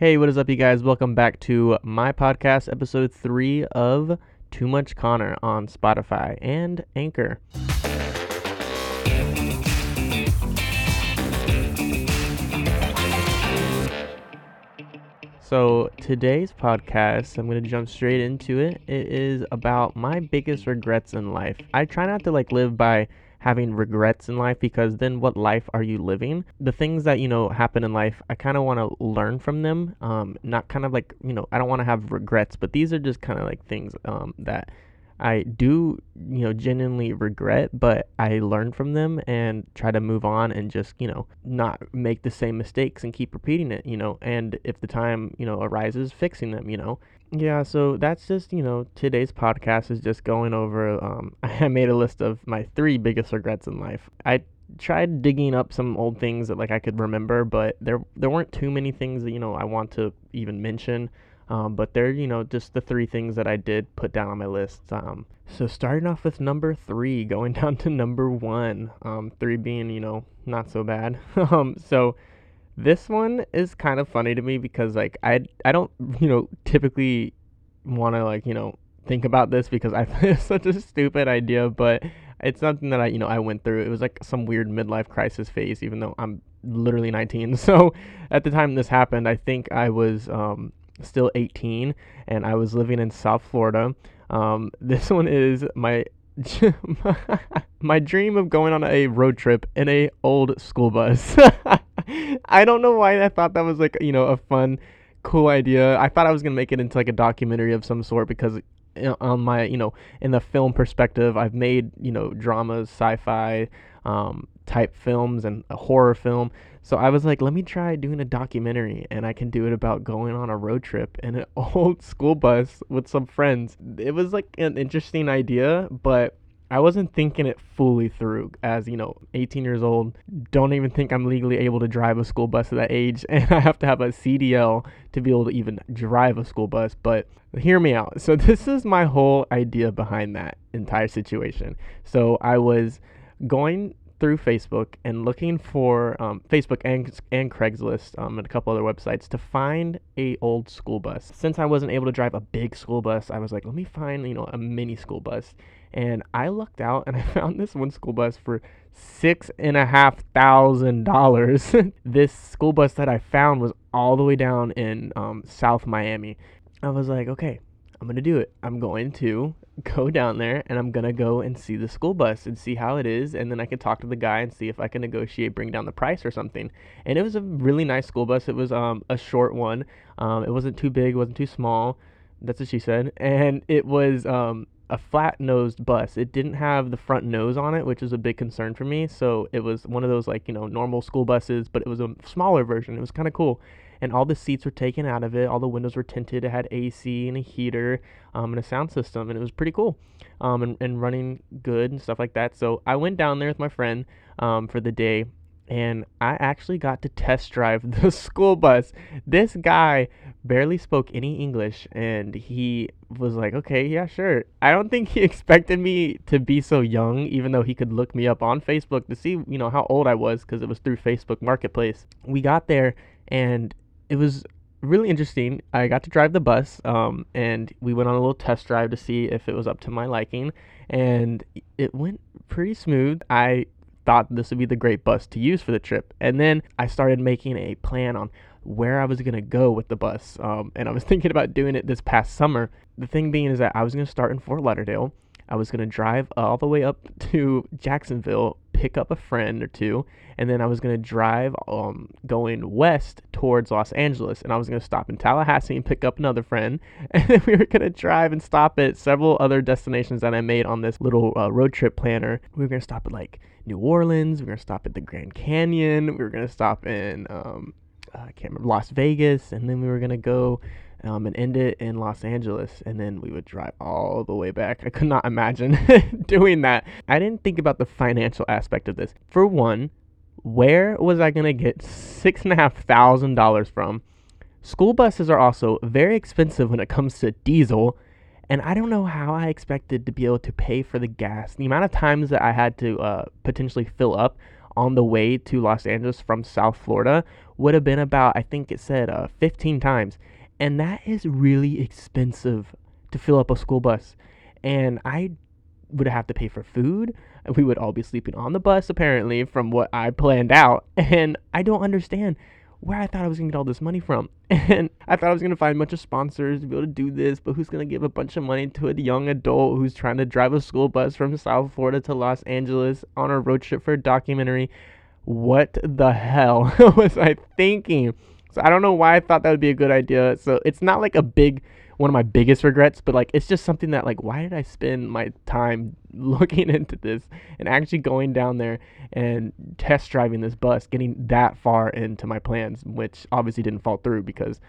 Hey, what is up, you guys? Welcome back to my podcast, episode three of Too Much Connor on Spotify and Anchor. So, today's podcast, I'm going to jump straight into it. It is about my biggest regrets in life. I try not to like live by having regrets in life because then what life are you living? The things that, you know, happen in life, I kind of want to learn from them. Um, not kind of like, you know, I don't want to have regrets, but these are just kind of like things um, that I do, you know, genuinely regret, but I learn from them and try to move on and just, you know, not make the same mistakes and keep repeating it, you know, and if the time, you know, arises, fixing them, you know. Yeah, so that's just, you know, today's podcast is just going over um I made a list of my three biggest regrets in life. I tried digging up some old things that like I could remember, but there there weren't too many things that, you know, I want to even mention. Um, but they're, you know, just the three things that I did put down on my list. Um, so starting off with number three, going down to number one, um, three being, you know, not so bad. um, so this one is kind of funny to me because like I, I don't, you know, typically want to like, you know, think about this because I it's such a stupid idea, but it's something that I, you know, I went through. It was like some weird midlife crisis phase, even though I'm literally 19. So at the time this happened, I think I was, um, still 18 and I was living in South Florida. Um, this one is my my dream of going on a road trip in a old school bus. I don't know why I thought that was like, you know, a fun cool idea. I thought I was going to make it into like a documentary of some sort because on my, you know, in the film perspective, I've made, you know, dramas, sci-fi, um, type films and a horror film. So I was like, let me try doing a documentary and I can do it about going on a road trip in an old school bus with some friends. It was like an interesting idea, but I wasn't thinking it fully through as, you know, 18 years old. Don't even think I'm legally able to drive a school bus at that age. And I have to have a CDL to be able to even drive a school bus. But hear me out. So, this is my whole idea behind that entire situation. So, I was going through Facebook and looking for um, Facebook and, and Craigslist um, and a couple other websites to find a old school bus. Since I wasn't able to drive a big school bus, I was like, let me find you know a mini school bus. And I lucked out and I found this one school bus for six and a half thousand dollars. this school bus that I found was all the way down in um, South Miami. I was like, okay, I'm gonna do it. I'm going to go down there and I'm gonna go and see the school bus and see how it is, and then I can talk to the guy and see if I can negotiate, bring down the price or something. And it was a really nice school bus. It was um a short one. Um, it wasn't too big, it wasn't too small. That's what she said. And it was um a flat nosed bus. It didn't have the front nose on it, which is a big concern for me. So it was one of those like, you know, normal school buses, but it was a smaller version. It was kind of cool and all the seats were taken out of it. All the windows were tinted. It had AC and a heater um, and a sound system, and it was pretty cool um, and, and running good and stuff like that. So I went down there with my friend um, for the day, and I actually got to test drive the school bus. This guy barely spoke any English, and he was like, "Okay, yeah, sure." I don't think he expected me to be so young, even though he could look me up on Facebook to see, you know, how old I was because it was through Facebook Marketplace. We got there, and it was really interesting. I got to drive the bus, um, and we went on a little test drive to see if it was up to my liking, and it went pretty smooth. I thought this would be the great bus to use for the trip, and then I started making a plan on where I was gonna go with the bus, um, and I was thinking about doing it this past summer. The thing being is that I was gonna start in Fort Lauderdale. I was gonna drive all the way up to Jacksonville pick up a friend or two, and then I was gonna drive um going west towards Los Angeles, and I was gonna stop in Tallahassee and pick up another friend, and then we were gonna drive and stop at several other destinations that I made on this little uh, road trip planner. We were gonna stop at like New Orleans, we were gonna stop at the Grand Canyon, we were gonna stop in um I can't remember Las Vegas, and then we were gonna go um, and end it in Los Angeles, and then we would drive all the way back. I could not imagine doing that. I didn't think about the financial aspect of this. For one, where was I gonna get six and a half thousand dollars from? School buses are also very expensive when it comes to diesel, and I don't know how I expected to be able to pay for the gas. The amount of times that I had to uh, potentially fill up on the way to Los Angeles from South Florida would have been about, I think it said, uh, 15 times. And that is really expensive to fill up a school bus. And I would have to pay for food. We would all be sleeping on the bus, apparently, from what I planned out. And I don't understand where I thought I was gonna get all this money from. And I thought I was gonna find a bunch of sponsors to be able to do this, but who's gonna give a bunch of money to a young adult who's trying to drive a school bus from South Florida to Los Angeles on a road trip for a documentary? What the hell was I thinking? So I don't know why I thought that would be a good idea. So it's not like a big one of my biggest regrets, but like it's just something that like why did I spend my time looking into this and actually going down there and test driving this bus, getting that far into my plans, which obviously didn't fall through because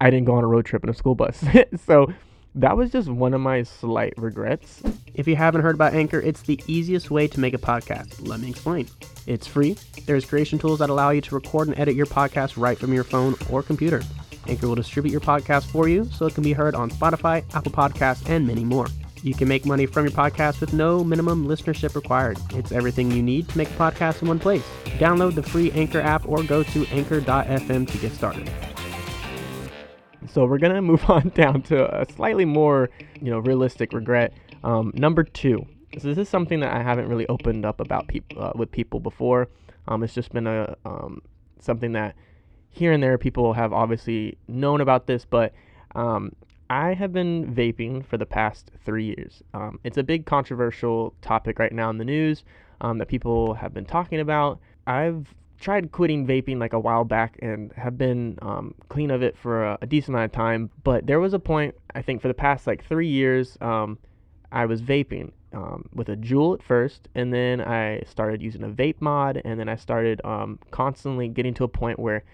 I didn't go on a road trip in a school bus. so that was just one of my slight regrets. If you haven't heard about Anchor, it's the easiest way to make a podcast. Let me explain. It's free. There's creation tools that allow you to record and edit your podcast right from your phone or computer. Anchor will distribute your podcast for you so it can be heard on Spotify, Apple Podcasts, and many more. You can make money from your podcast with no minimum listenership required. It's everything you need to make a podcast in one place. Download the free Anchor app or go to anchor.fm to get started. So we're gonna move on down to a slightly more, you know, realistic regret. Um, number two. So this is something that I haven't really opened up about uh, with people before. Um, it's just been a um, something that here and there people have obviously known about this, but um, I have been vaping for the past three years. Um, it's a big controversial topic right now in the news um, that people have been talking about. I've tried quitting vaping like a while back and have been um, clean of it for a, a, decent amount of time. But there was a point, I think, for the past like three years, um, I was vaping um, with a Juul at first, and then I started using a vape mod, and then I started um, constantly getting to a point where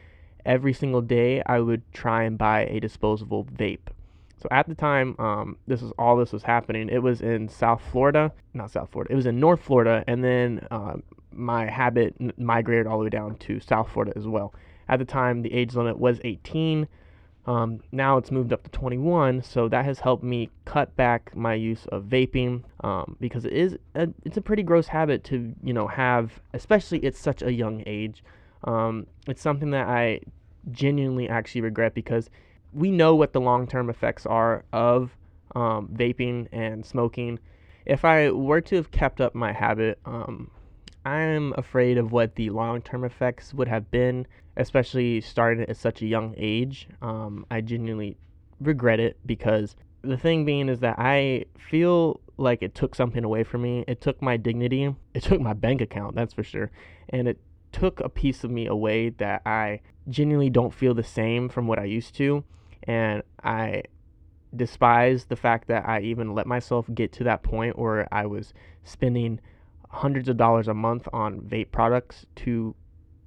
every single day I would try and buy a disposable vape. So at the time, um, this was all this was happening. It was in South Florida, not South Florida. It was in North Florida, and then uh, my habit migrated all the way down to South Florida as well. At the time, the age limit was 18. Um, now it's moved up to 21, so that has helped me cut back my use of vaping um, because it is a, it's a pretty gross habit to you know have, especially at such a young age. Um, it's something that I genuinely actually regret because we know what the long term effects are of um, vaping and smoking. If I were to have kept up my habit, um, I'm afraid of what the long term effects would have been, especially starting at such a young age. Um, I genuinely regret it because the thing being is that I feel like it took something away from me. It took my dignity, it took my bank account, that's for sure. And it took a piece of me away that I genuinely don't feel the same from what I used to. And I despise the fact that I even let myself get to that point where I was spending hundreds of dollars a month on vape products to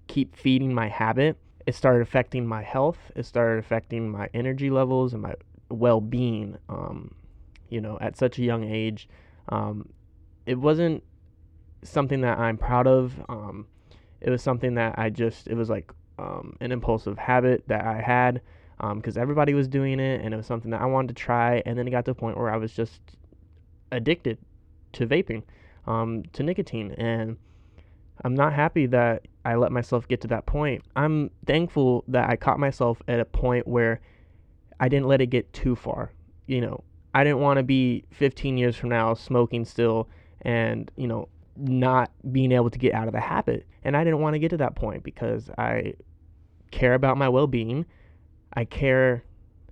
keep feeding my habit. It started affecting my health. It started affecting my energy levels and my well being. Um, you know, at such a young age, um, it wasn't something that I'm proud of. Um, it was something that I just, it was like um, an impulsive habit that I had because um, everybody was doing it and it was something that I wanted to try. And then it got to a point where I was just addicted to vaping, um, to nicotine. And I'm not happy that I let myself get to that point. I'm thankful that I caught myself at a point where I didn't let it get too far. You know, I didn't want to be 15 years from now smoking still and, you know, not being able to get out of the habit. And I didn't want to get to that point because I care about my well being. I care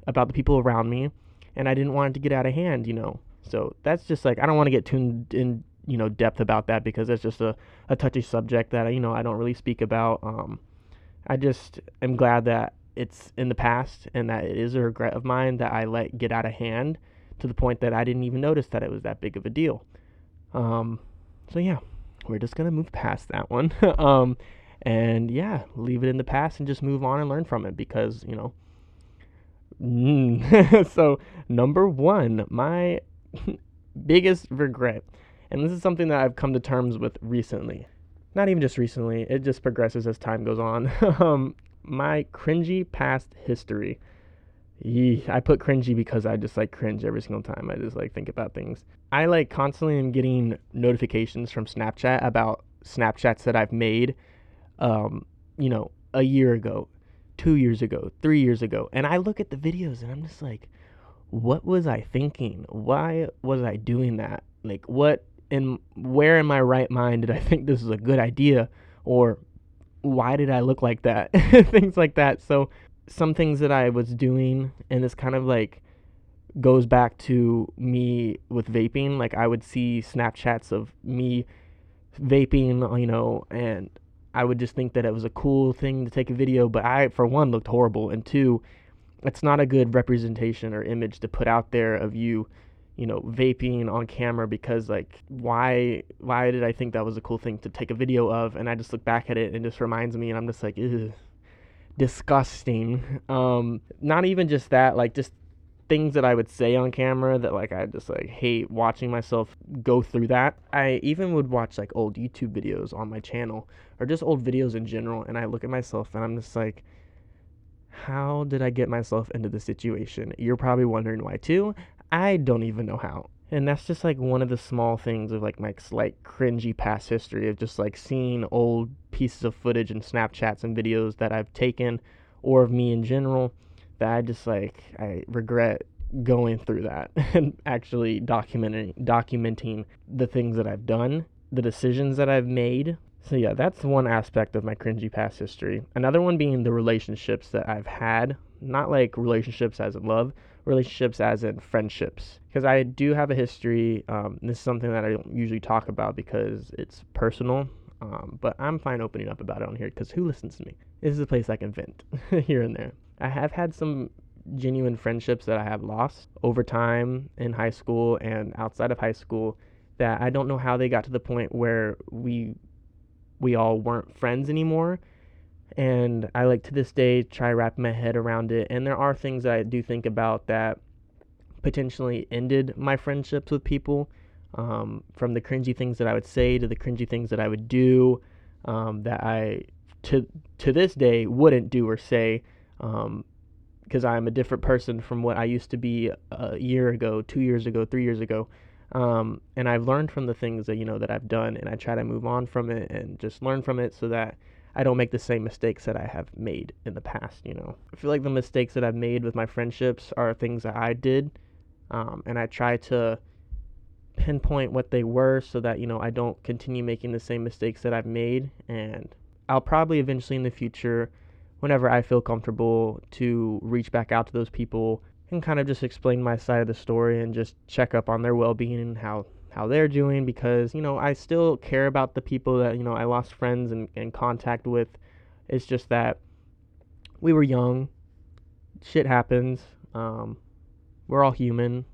about the people around me. And I didn't want it to get out of hand, you know. So that's just like, I don't want to get tuned in, you know, depth about that because that's just a, a touchy subject that, you know, I don't really speak about. Um, I just am glad that it's in the past and that it is a regret of mine that I let get out of hand to the point that I didn't even notice that it was that big of a deal. Um, so yeah, we're just gonna move past that one. um, and yeah, leave it in the past and just move on and learn from it because you know. Mm. so number one, my biggest regret, and this is something that I've come to terms with recently. Not even just recently; it just progresses as time goes on. um, my cringy past history. I put cringy because I just like cringe every single time I just like think about things. I like constantly am getting notifications from Snapchat about Snapchats that I've made, um, you know, a year ago, two years ago, three years ago, and I look at the videos and I'm just like, what was I thinking? Why was I doing that? Like, what in where in my right mind did I think this is a good idea, or why did I look like that? things like that. So, some things that I was doing, and this kind of like goes back to me with vaping. Like, I would see Snapchats of me vaping, you know, and I would just think that it was a cool thing to take a video, but I, for one, looked horrible, and two, it's not a good representation or image to put out there of you, you know, vaping on camera because like why why did I think that was a cool thing to take a video of? And I just look back at it and it just reminds me, and I'm just like, disgusting. Um, not even just that, like just things that I would say on camera that like I just like hate watching myself go through that. I even would watch like old YouTube videos on my channel or just old videos in general and I look at myself and I'm just like how did I get myself into this situation? You're probably wondering why too. I don't even know how. And that's just like one of the small things of like my slight cringy past history of just like seeing old pieces of footage and Snapchats and videos that I've taken or of me in general that I just like I regret going through that and actually documenting documenting the things that I've done, the decisions that I've made. So yeah, that's one aspect of my cringy past history. Another one being the relationships that I've had, not like relationships as in love, relationships as in friendships. Because I do have a history. Um, this is something that I don't usually talk about because it's personal. Um, but I'm fine opening up about it on here because who listens to me? This is a place I can vent here and there. I have had some genuine friendships that I have lost over time in high school and outside of high school that I don't know how they got to the point where we we all weren't friends anymore. And I like to this day try wrapping my head around it. And there are things that I do think about that potentially ended my friendships with people. Um, from the cringy things that I would say to the cringy things that I would do um, that I to to this day wouldn't do or say because um, I'm a different person from what I used to be a year ago, two years ago, three years ago. Um, and I've learned from the things that you know that I've done, and I try to move on from it and just learn from it so that I don't make the same mistakes that I have made in the past. You know, I feel like the mistakes that I've made with my friendships are things that I did, um, and I try to pinpoint what they were so that you know I don't continue making the same mistakes that I've made, and I'll probably eventually in the future whenever I feel comfortable to reach back out to those people and kind of just explain my side of the story and just check up on their well-being and how how they're doing because you know I still care about the people that you know I lost friends and, and contact with. It's just that we were young, shit happens. Um, we're all human,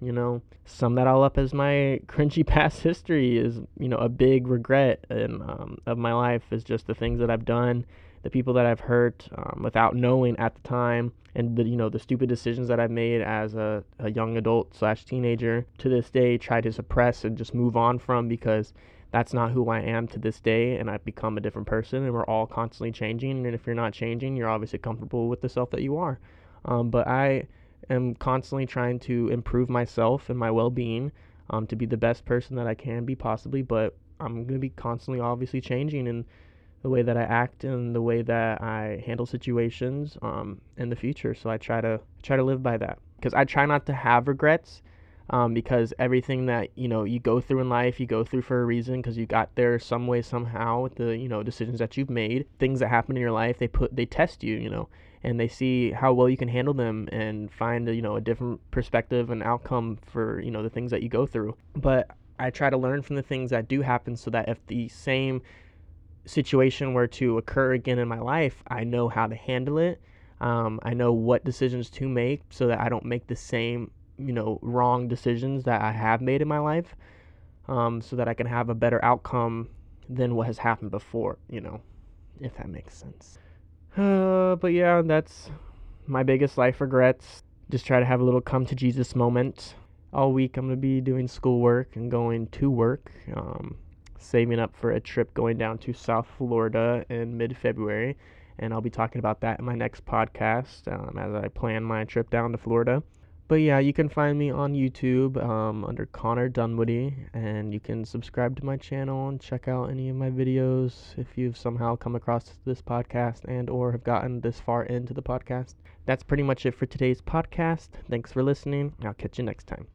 you know. Sum that all up as my cringy past history is you know a big regret and um, of my life is just the things that I've done the people that I've hurt um, without knowing at the time, and the you know the stupid decisions that I've made as a, a young adult slash teenager to this day try to suppress and just move on from because that's not who I am to this day, and I've become a different person, and we're all constantly changing. And if you're not changing, you're obviously comfortable with the self that you are. Um, but I am constantly trying to improve myself and my well-being um, to be the best person that I can be possibly. But I'm going to be constantly, obviously, changing and the way that I act and the way that I handle situations um, in the future. So I try to try to live by that because I try not to have regrets um, because everything that you know you go through in life, you go through for a reason because you got there some way somehow with the you know decisions that you've made, things that happen in your life. They put they test you, you know, and they see how well you can handle them and find you know a different perspective and outcome for you know the things that you go through. But I try to learn from the things that do happen so that if the same situation were to occur again in my life, I know how to handle it. Um, I know what decisions to make so that I don't make the same, you know, wrong decisions that I have made in my life, um, so that I can have a better outcome than what has happened before, you know, if that makes sense. Uh, but yeah, that's my biggest life regrets. Just try to have a little come to Jesus moment. All week I'm going to be doing schoolwork and going to work. Um, saving up for a trip going down to South Florida in mid February. And I'll be talking about that in my next podcast um, as I plan my trip down to Florida. But yeah, you can find me on YouTube um, under Connor Dunwoody, and you can subscribe to my channel and check out any of my videos if you've somehow come across this podcast and or have gotten this far into the podcast. That's pretty much it for today's podcast. Thanks for listening. I'll catch you next time.